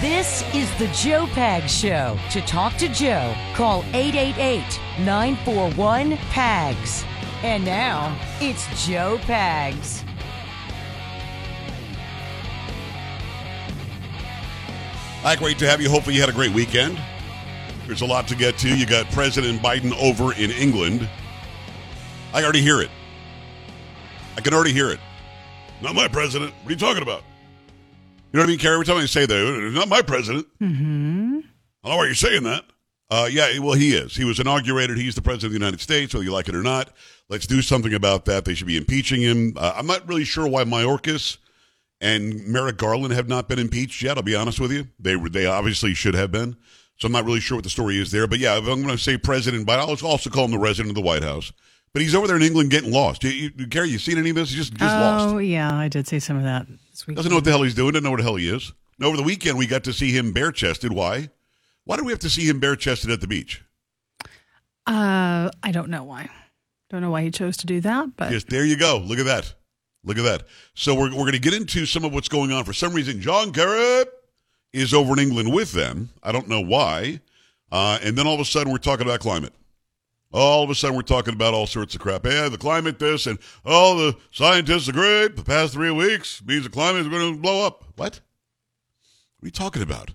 This is the Joe Pags Show. To talk to Joe, call 888 941 PAGS. And now, it's Joe Pags. Hi, great to have you. Hopefully, you had a great weekend. There's a lot to get to. You got President Biden over in England. I already hear it. I can already hear it. Not my president. What are you talking about? You know what I mean, Carrie? Every time I say that, it's not my president. Mm-hmm. I don't know why you're saying that. Uh, yeah, well, he is. He was inaugurated. He's the president of the United States, whether you like it or not. Let's do something about that. They should be impeaching him. Uh, I'm not really sure why Mayorkas and Merrick Garland have not been impeached yet. I'll be honest with you. They they obviously should have been. So I'm not really sure what the story is there. But yeah, I'm going to say President Biden, I'll also call him the resident of the White House. But he's over there in England getting lost. You, you, Carrie, you seen any of this? He's just, just oh, lost. yeah, I did see some of that this week. Doesn't know what the hell he's doing. Doesn't know what the hell he is. And over the weekend, we got to see him bare chested. Why? Why do we have to see him bare chested at the beach? Uh, I don't know why. Don't know why he chose to do that, but Yes, there you go. Look at that. Look at that. So we're, we're going to get into some of what's going on. For some reason, John Kerry is over in England with them. I don't know why. Uh, and then all of a sudden, we're talking about climate. All of a sudden, we're talking about all sorts of crap. Yeah, the climate, this, and all the scientists agree. The past three weeks means the climate is going to blow up. What? What are you talking about?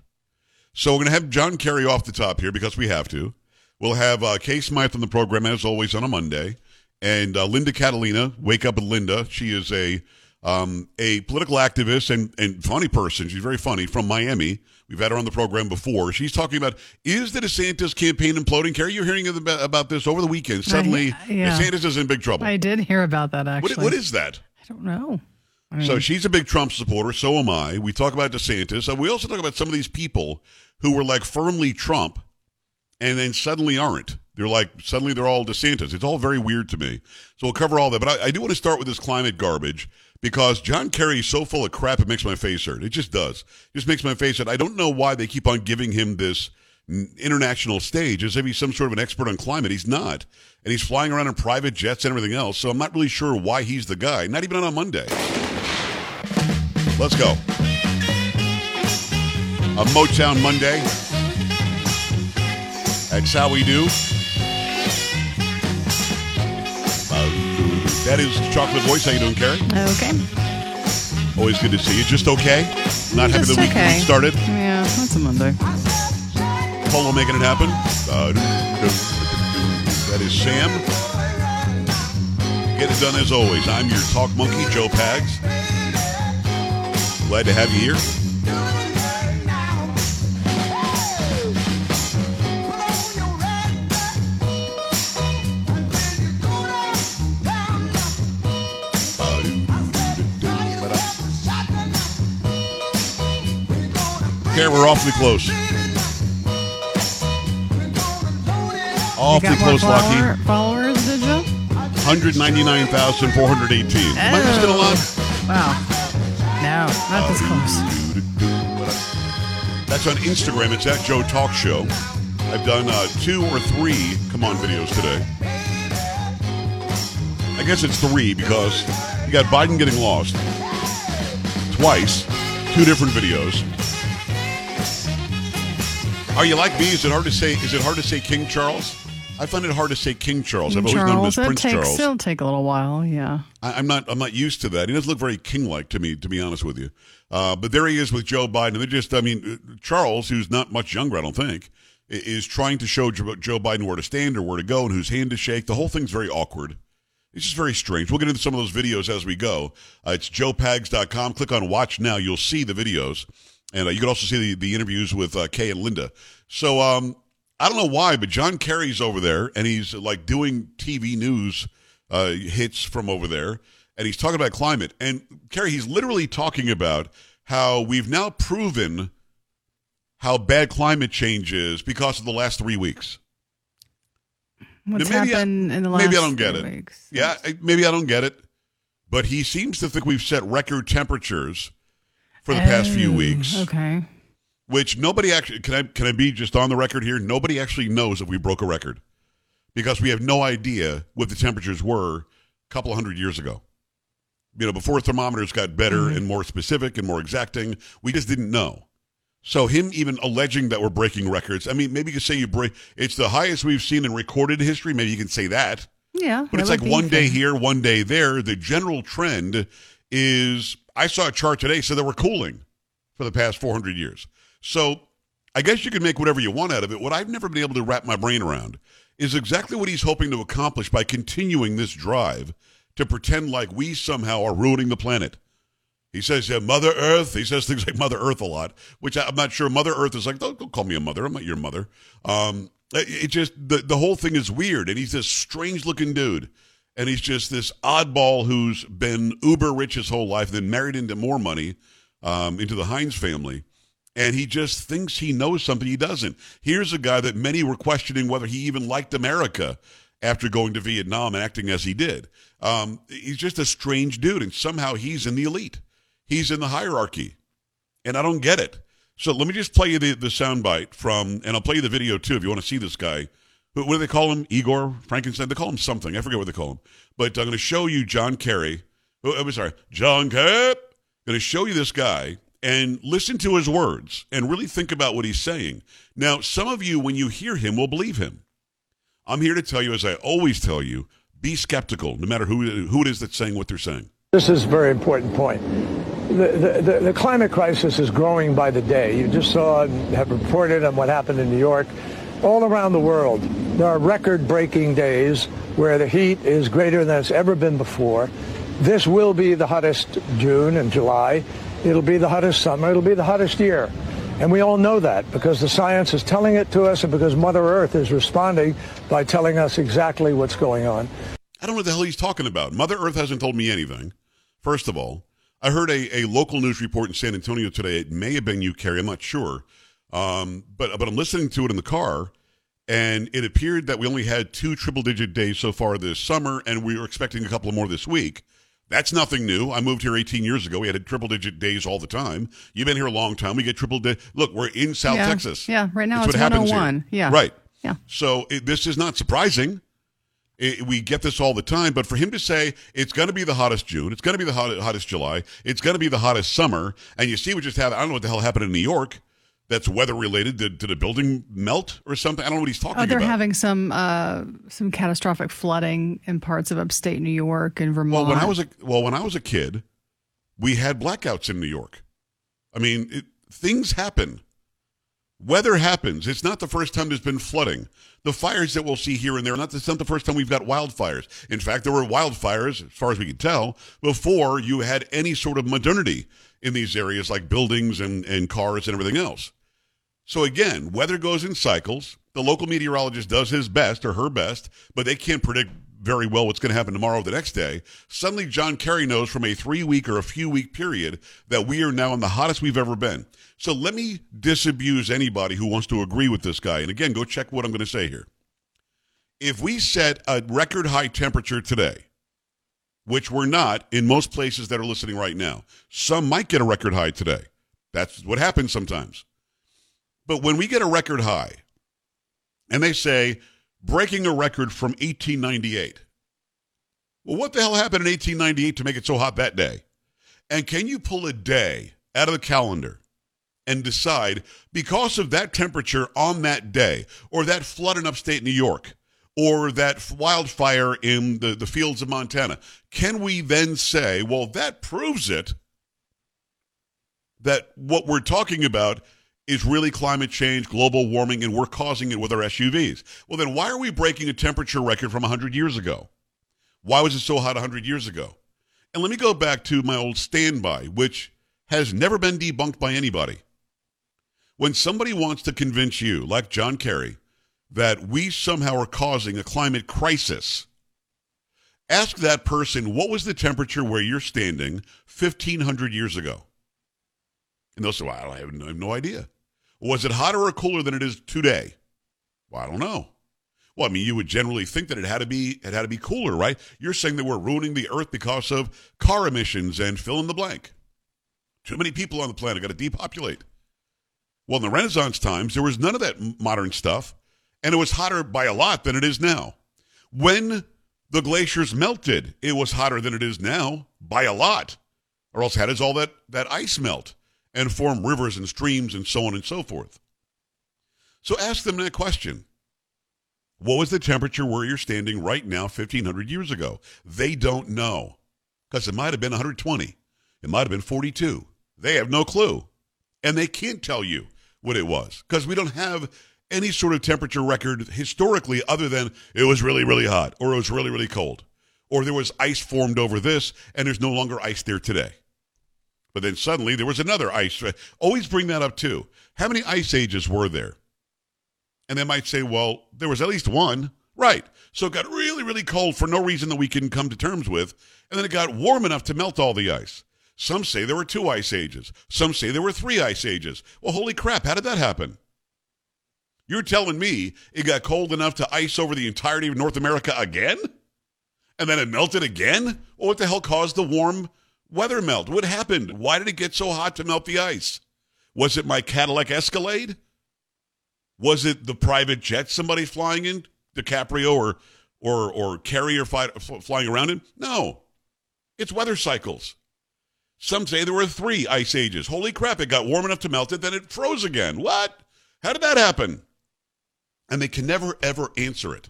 So we're going to have John Kerry off the top here because we have to. We'll have uh, Kay Smythe on the program as always on a Monday, and uh, Linda Catalina. Wake up Linda. She is a um, a political activist and and funny person. She's very funny from Miami. We've had her on the program before. She's talking about is the DeSantis campaign imploding? Carrie, you're hearing about this over the weekend. Suddenly, I- yeah. DeSantis is in big trouble. I did hear about that What, actually. what is that? I don't know. I mean, So she's a big Trump supporter. So am I. We talk about DeSantis. Uh, we also talk about some of these people who were like firmly Trump and then suddenly aren't. They're like, suddenly they're all DeSantis. It's all very weird to me. So we'll cover all that. But I, I do want to start with this climate garbage because John Kerry is so full of crap, it makes my face hurt. It just does. It just makes my face hurt. I don't know why they keep on giving him this international stage as if he's some sort of an expert on climate. He's not. And he's flying around in private jets and everything else. So I'm not really sure why he's the guy. Not even on a Monday. Let's go. A Motown Monday. That's how we do. That is Chocolate Voice. How you doing, Carrie? okay. Always good to see you. Just okay? Not happy Just the week okay. started? Yeah, that's a Monday. Polo making it happen. Uh, that is Sam. Get it done as always. I'm your talk monkey, Joe Pags. Glad to have you here. We're awfully close. Awfully you got more close, follower, Lucky. followers, did you? 199,418. Am I missing a lot? Wow. No, not this close. That's on Instagram. It's at Joe Talk Show. I've done uh, two or three come on videos today. I guess it's three because you got Biden getting lost twice, two different videos. Are you like me? Is it hard to say? Is it hard to say King Charles? I find it hard to say King Charles. I've always known him as Prince takes, Charles. It'll take a little while. Yeah. I, I'm not. I'm not used to that. He doesn't look very king-like to me, to be honest with you. Uh, but there he is with Joe Biden. They're just. I mean, uh, Charles, who's not much younger, I don't think, is trying to show Joe Joe Biden where to stand or where to go and whose hand to shake. The whole thing's very awkward. It's just very strange. We'll get into some of those videos as we go. Uh, it's joepags.com. Click on watch now. You'll see the videos. And uh, you can also see the, the interviews with uh, Kay and Linda. So um, I don't know why, but John Carrie's over there and he's like doing TV news uh, hits from over there. And he's talking about climate. And Kerry, he's literally talking about how we've now proven how bad climate change is because of the last three weeks. What's Now, maybe I- happened in the last maybe I don't get it. weeks? Yeah, maybe I don't get it, but he seems to think we've set record temperatures for the past few Oh, weeks, Okay. which nobody actually can I can I be just on the record here? Nobody actually knows if we broke a record because we have no idea what the temperatures were a couple hundred years ago. You know, before thermometers got better and more specific and more exacting, we just didn't know. So him even alleging that we're breaking records, I mean, maybe you could say you break. It's the highest we've seen in recorded history. Maybe you can say that. Yeah. But it's like one day fair. here, one day there. The general trend is I saw a chart today said that we're cooling for the past 400 years. So I guess you can make whatever you want out of it. What I've never been able to wrap my brain around is exactly what he's hoping to accomplish by continuing this drive to pretend like we somehow are ruining the planet. He says yeah, Mother Earth. He says things like Mother Earth a lot, which I'm not sure. Mother Earth is like, don't, don't call me a mother. I'm not your mother. Um, it, it just the the whole thing is weird, and he's this strange looking dude, and he's just this oddball who's been uber rich his whole life, then married into more money, um, into the Heinz family, and he just thinks he knows something he doesn't. Here's a guy that many were questioning whether he even liked America after going to Vietnam and acting as he did. Um, he's just a strange dude, and somehow he's in the elite. He's in the hierarchy, and I don't get it. So let me just play you the, the soundbite from, and I'll play you the video too if you want to see this guy. What do they call him? Igor Frankenstein? They call him something. I forget what they call him. But I'm going to show you John Kerry. Oh, I'm sorry, John Kerry. going to show you this guy and listen to his words and really think about what he's saying. Now, some of you, when you hear him, will believe him. I'm here to tell you, as I always tell you, be skeptical, no matter who who it is that's saying what they're saying. This is a very important point. The, the, the climate crisis is growing by the day. You just saw have reported on what happened in New York. All around the world, there are record-breaking days where the heat is greater than it's ever been before. This will be the hottest June and July. It'll be the hottest summer. It'll be the hottest year. And we all know that because the science is telling it to us and because Mother Earth is responding by telling us exactly what's going on. I don't know what the hell he's talking about. Mother Earth hasn't told me anything. First of all, I heard a, a local news report in San Antonio today. It may have been you, Carrie. I'm not sure. Um, but but I'm listening to it in the car, and it appeared that we only had two triple digit days so far this summer, and we were expecting a couple more this week. That's nothing new. I moved here 18 years ago. We had triple digit days all the time. You've been here a long time. We get triple digit. Look, we're in South Yeah. Texas. Yeah, right now It's it's what happens here. 101. Yeah. Right. Yeah. So it, this is not surprising. It, we get this all the time, but for him to say it's going to be the hottest June, it's going to be the hot, hottest July, it's going to be the hottest summer, and you see what just happened. I don't know what the hell happened in New York. That's weather related. Did, did a building melt or something? I don't know what he's talking Oh, they're about. having some uh, some catastrophic flooding in parts of upstate New York and Vermont. well, when I was a well, when I was a kid, we had blackouts in New York. I mean, it, things happen. Weather happens. It's not the first time there's been flooding. The fires that we'll see here and there, not it's not the first time we've got wildfires. In fact, there were wildfires, as far as we can tell, before you had any sort of modernity in these areas like buildings and, and cars and everything else. So again, weather goes in cycles. The local meteorologist does his best or her best, but they can't predict very well what's going to happen tomorrow or the next day. Suddenly, John Kerry knows from a three week or a few week period that we are now in the hottest we've ever been. So let me disabuse anybody who wants to agree with this guy. And again, go check what I'm going to say here. If we set a record high temperature today, which we're not in most places that are listening right now, some might get a record high today. That's what happens sometimes. But when we get a record high, and they say breaking a record from 1898, well, what the hell happened in 1898 to make it so hot that day? And can you pull a day out of the calendar and decide because of that temperature on that day or that flood in upstate New York or that wildfire in the, the fields of Montana, can we then say, well, that proves it that what we're talking about is really climate change, global warming, and we're causing it with our SUVs? Well, then why are we breaking a temperature record from 100 years ago? Why was it so hot 100 years ago? And let me go back to my old standby, which has never been debunked by anybody. When somebody wants to convince you, like John Kerry, that we somehow are causing a climate crisis, ask that person what was the temperature where you're standing 1,500 years ago? And they'll say, well, I have no, idea. Was it hotter or cooler than it is today? Well, I don't know. Well, I mean, you would generally think that it had to be it had to be cooler, right? You're saying that we're ruining the earth because of car emissions and fill in the blank. Too many people on the planet got to depopulate. Well, in the Renaissance times, there was none of that modern stuff, and it was hotter by a lot than it is now. When the glaciers melted, it was hotter than it is now by a lot. Or else, how does all that, that ice melt and form rivers and streams and so on and so forth? So ask them that question. What was the temperature where you're standing right now 1,500 years ago? They don't know because it might have been 120. It might have been 42. They have no clue. And they can't tell you what it was because we don't have any sort of temperature record historically other than it was really, really hot or it was really, really cold or there was ice formed over this and there's no longer ice there today. But then suddenly there was another ice. Always bring that up too. How many ice ages were there? And they might say, well, there was at least one. Right. So it got really, really cold for no reason that we can come to terms with. And then it got warm enough to melt all the ice. Some say there were two ice ages. Some say there were three ice ages. Well, holy crap, how did that happen? You're telling me it got cold enough to ice over the entirety of North America again? And then it melted again? Well, what the hell caused the warm weather melt? What happened? Why did it get so hot to melt the ice? Was it my Cadillac Escalade? Was it the private jet somebody's flying in, DiCaprio or or or carrier fly, flying around in? No, it's weather cycles. Some say there were three ice ages. Holy crap, it got warm enough to melt it, then it froze again. What? How did that happen? And they can never, ever answer it.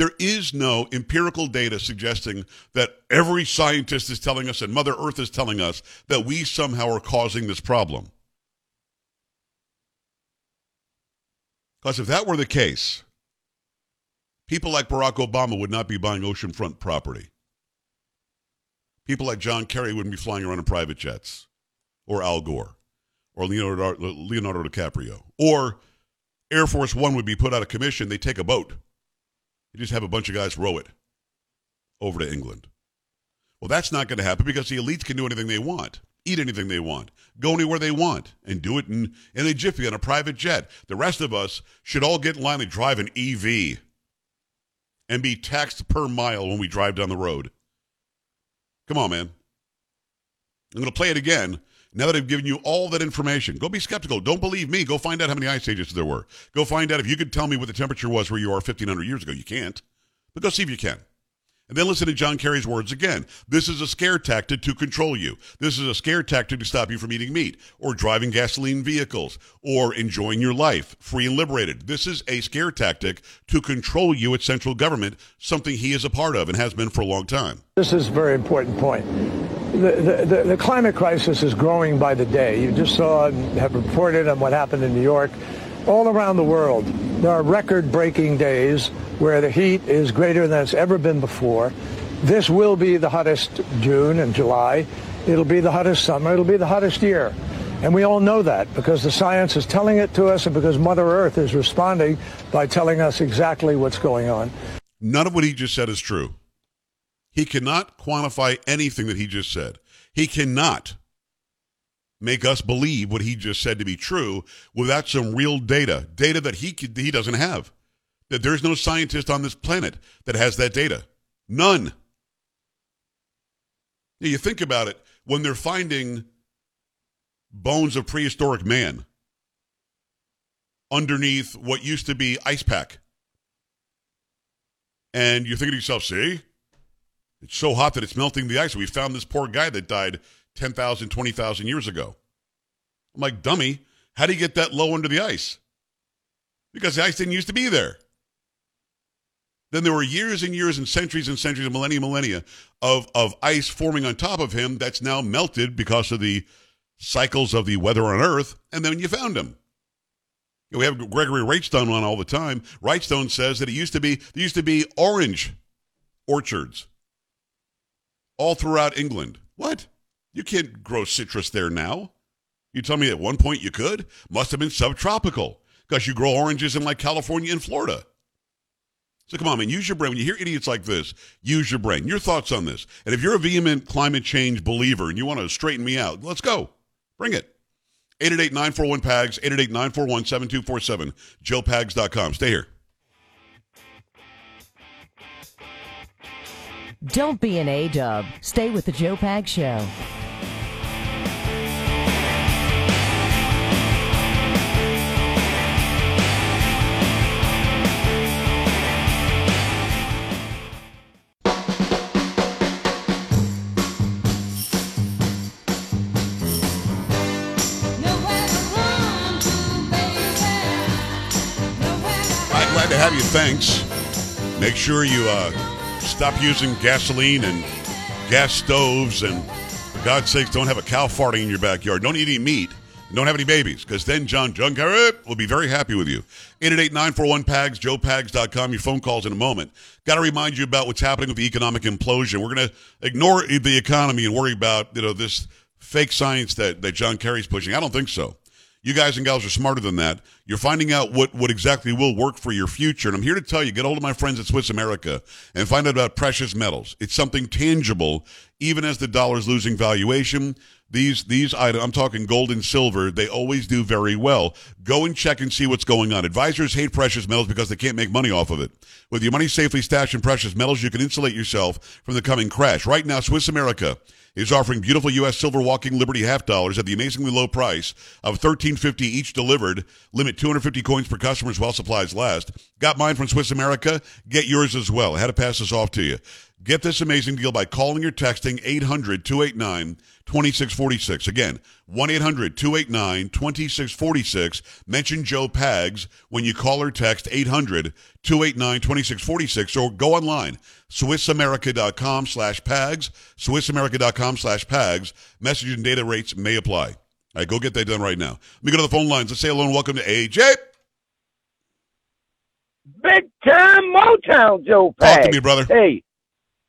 There is no empirical data suggesting that every scientist is telling us and Mother Earth is telling us that we somehow are causing this problem. Because if that were the case, people like Barack Obama would not be buying oceanfront property. People like John Kerry wouldn't be flying around in private jets, or Al Gore, or Leonardo, Leonardo DiCaprio, or Air Force One would be put out of commission. They take a boat. You just have a bunch of guys row it over to England. Well, that's not going to happen because the elites can do anything they want, eat anything they want, go anywhere they want, and do it in, in a jiffy on a private jet. The rest of us should all get in line and drive an EV and be taxed per mile when we drive down the road. Come on, man. I'm going to play it again now that I've given you all that information. Go be skeptical. Don't believe me. Go find out how many ice ages there were. Go find out if you could tell me what the temperature was where you are 1,500 years ago. You can't. But go see if you can. And then listen to John Kerry's words again. This is a scare tactic to control you. This is a scare tactic to stop you from eating meat or driving gasoline vehicles or enjoying your life free and liberated. This is a scare tactic to control you at central government, something he is a part of and has been for a long time. This is a very important point. The, the, the climate crisis is growing by the day. You just saw have reported on what happened in New York. All around the world, there are record-breaking days where the heat is greater than it's ever been before. This will be the hottest June and July. It'll be the hottest summer. It'll be the hottest year. And we all know that because the science is telling it to us and because Mother Earth is responding by telling us exactly what's going on. None of what he just said is true. He cannot quantify anything that he just said. He cannot make us believe what he just said to be true without some real data, data that he he doesn't have that there's no scientist on this planet that has that data. None. You think about it, when they're finding bones of prehistoric man underneath what used to be ice pack, and you're thinking to yourself, see, it's so hot that it's melting the ice. We found this poor guy that died 10,000, 20,000 years ago. I'm like, dummy, how do you get that low under the ice? Because the ice didn't used to be there. Then there were years and years and centuries and centuries and millennia, millennia of, of ice forming on top of him that's now melted because of the cycles of the weather on Earth. And then you found him. We have Gregory Wrightstone on all the time. Wrightstone says that it used to be there used to be orange orchards all throughout England. What? You can't grow citrus there now. You tell me at one point you could? Must have been subtropical because you grow oranges in like California and Florida. So come on, man, use your brain. When you hear idiots like this, use your brain. Your thoughts on this. And if you're a vehement climate change believer and you want to straighten me out, let's go. Bring it. 888-941-PAGS, 888-941-7247, joepags.com. Stay here. Don't be an A-dub. Stay with the Joe Pags Show. Thanks. Make sure you uh, stop using gasoline and gas stoves, and for God's sakes, don't have a cow farting in your backyard. Don't eat any meat. Don't have any babies, because then John John will be very happy with you. 888-941-PAGS, joepags.com. Your phone calls in a moment. Got to remind you about what's happening with the economic implosion. We're going to ignore the economy and worry about you know this fake science that, that John Kerry's pushing. I don't think so. You guys and gals are smarter than that. You're finding out what, what exactly will work for your future. And I'm here to tell you, get hold of my friends at Swiss America and find out about precious metals. It's something tangible, even as the dollar's losing valuation. These, these items, I'm talking gold and silver, they always do very well. Go and check and see what's going on. Advisors hate precious metals because they can't make money off of it. With your money safely stashed in precious metals, you can insulate yourself from the coming crash. Right now, Swiss America is offering beautiful U.S. silver walking Liberty half dollars at the amazingly low price of thirteen fifty each delivered. Limit two hundred fifty coins per customer while supplies last. Got mine from Swiss America. Get yours as well. I had to pass this off to you. Get this amazing deal by calling or texting 800 289 2646. Again, 1 800 289 2646. Mention Joe Pags when you call or text 800 289 2646 or go online, SwissAmerica.com slash PAGS, SwissAmerica.com slash PAGS. Message and data rates may apply. All right, go get that done right now. Let me go to the phone lines. Let's say hello and welcome to AJ. Big time Motown Joe Talk to me, brother. Hey,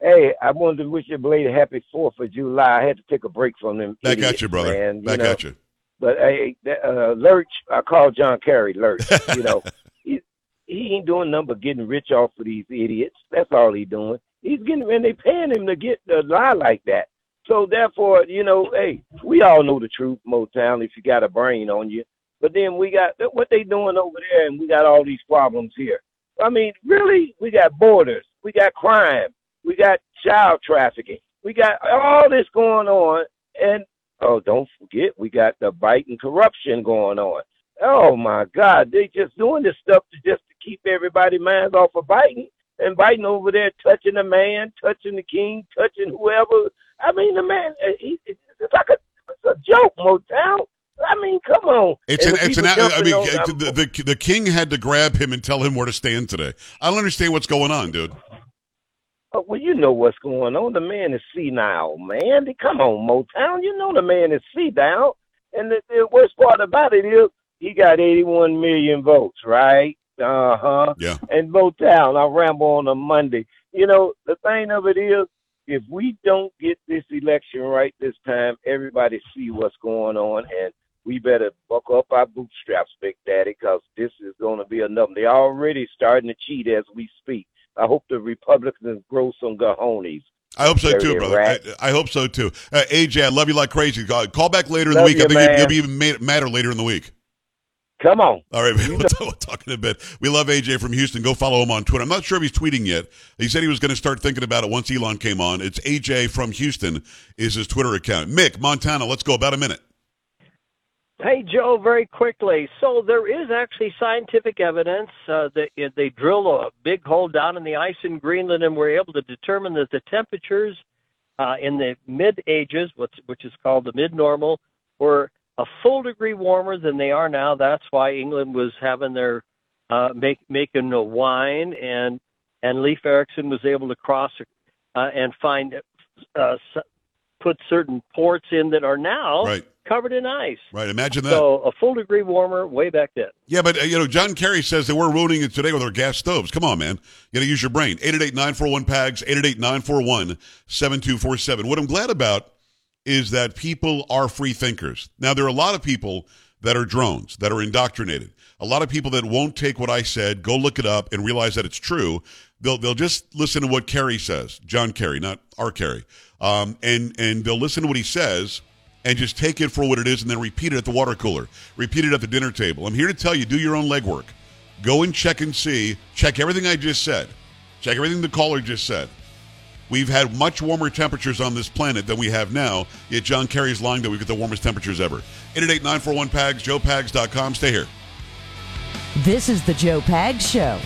hey, I wanted to wish you Blade a belated happy Fourth of July. I had to take a break from them. Back idiots, at you, brother. Man, you Back know. at you. But hey, uh, Lurch, I call John Kerry Lurch. You know, he he ain't doing nothing but getting rich off of these idiots. That's all he doing. He's getting and they paying him to get to lie like that. So therefore, you know, hey, we all know the truth, Motown. If you got a brain on you, but then we got what they doing over there, and we got all these problems here. I mean, really, we got borders, we got crime, we got child trafficking, we got all this going on, and oh, don't forget, we got the Biden corruption going on. Oh my God, they just doing this stuff to just to keep everybody minds off of Biden, and Biden over there touching the man, touching the king, touching whoever. I mean, the man, uh, he, it's like a, it's a joke, Motown. I mean, come on. It's And an, it's an, I mean, on- the, the, the king had to grab him and tell him where to stand today. I don't understand what's going on, dude. Oh, well, you know what's going on. The man is senile, man. Come on, Motown. You know the man is senile. And the, the worst part about it is he got 81 million votes, right? Uh huh. Yeah. And Motown, I ramble on a Monday. You know, the thing of it is, if we don't get this election right this time, everybody see what's going on, and we better buckle up our bootstraps, Big Daddy, because this is going to be enough. They're already starting to cheat as we speak. I hope the Republicans grow some cojones. I hope so too, brother. I. I hope so too. Uh, AJ, I love you like crazy. Call, call back later in the week. I think you, you'll be even mad, madder later in the week. Come on. All right, we'll talk, we'll talk in a bit. We love AJ from Houston. Go follow him on Twitter. I'm not sure if he's tweeting yet. He said he was going to start thinking about it once Elon came on. It's AJ from Houston is his Twitter account. Mick, Montana, let's go. About a minute. Hey, Joe, very quickly. So there is actually scientific evidence uh, that they drill a big hole down in the ice in Greenland and were able to determine that the temperatures uh, in the mid ages, which is called the mid normal, were a full degree warmer than they are now. That's why England was having their uh, make, making a wine and and Leif Erikson was able to cross uh, and find uh, put certain ports in that are now Right. covered in ice. Right. Imagine that. So a full degree warmer way back then. Yeah, but uh, you know, John Kerry says that we're ruining it today with our gas stoves. Come on, man. You got to use your brain. 888-941-PAGS, 888-941-7247. What I'm glad about is that people are free thinkers. Now, there are a lot of people that are drones, that are indoctrinated. A lot of people that won't take what I said, go look it up, and realize that it's true. They'll they'll just listen to what Kerry says, John Kerry, not our Carrie, um, and and they'll listen to what he says and just take it for what it is, and then repeat it at the water cooler, repeat it at the dinner table. I'm here to tell you, do your own legwork. Go and check and see. Check everything I just said. Check everything the caller just said. We've had much warmer temperatures on this planet than we have now, yet John Kerry's lying that we've got the warmest temperatures ever. 888-941-PAGS, joepags.com. Stay here. This is the Joe Pags Show.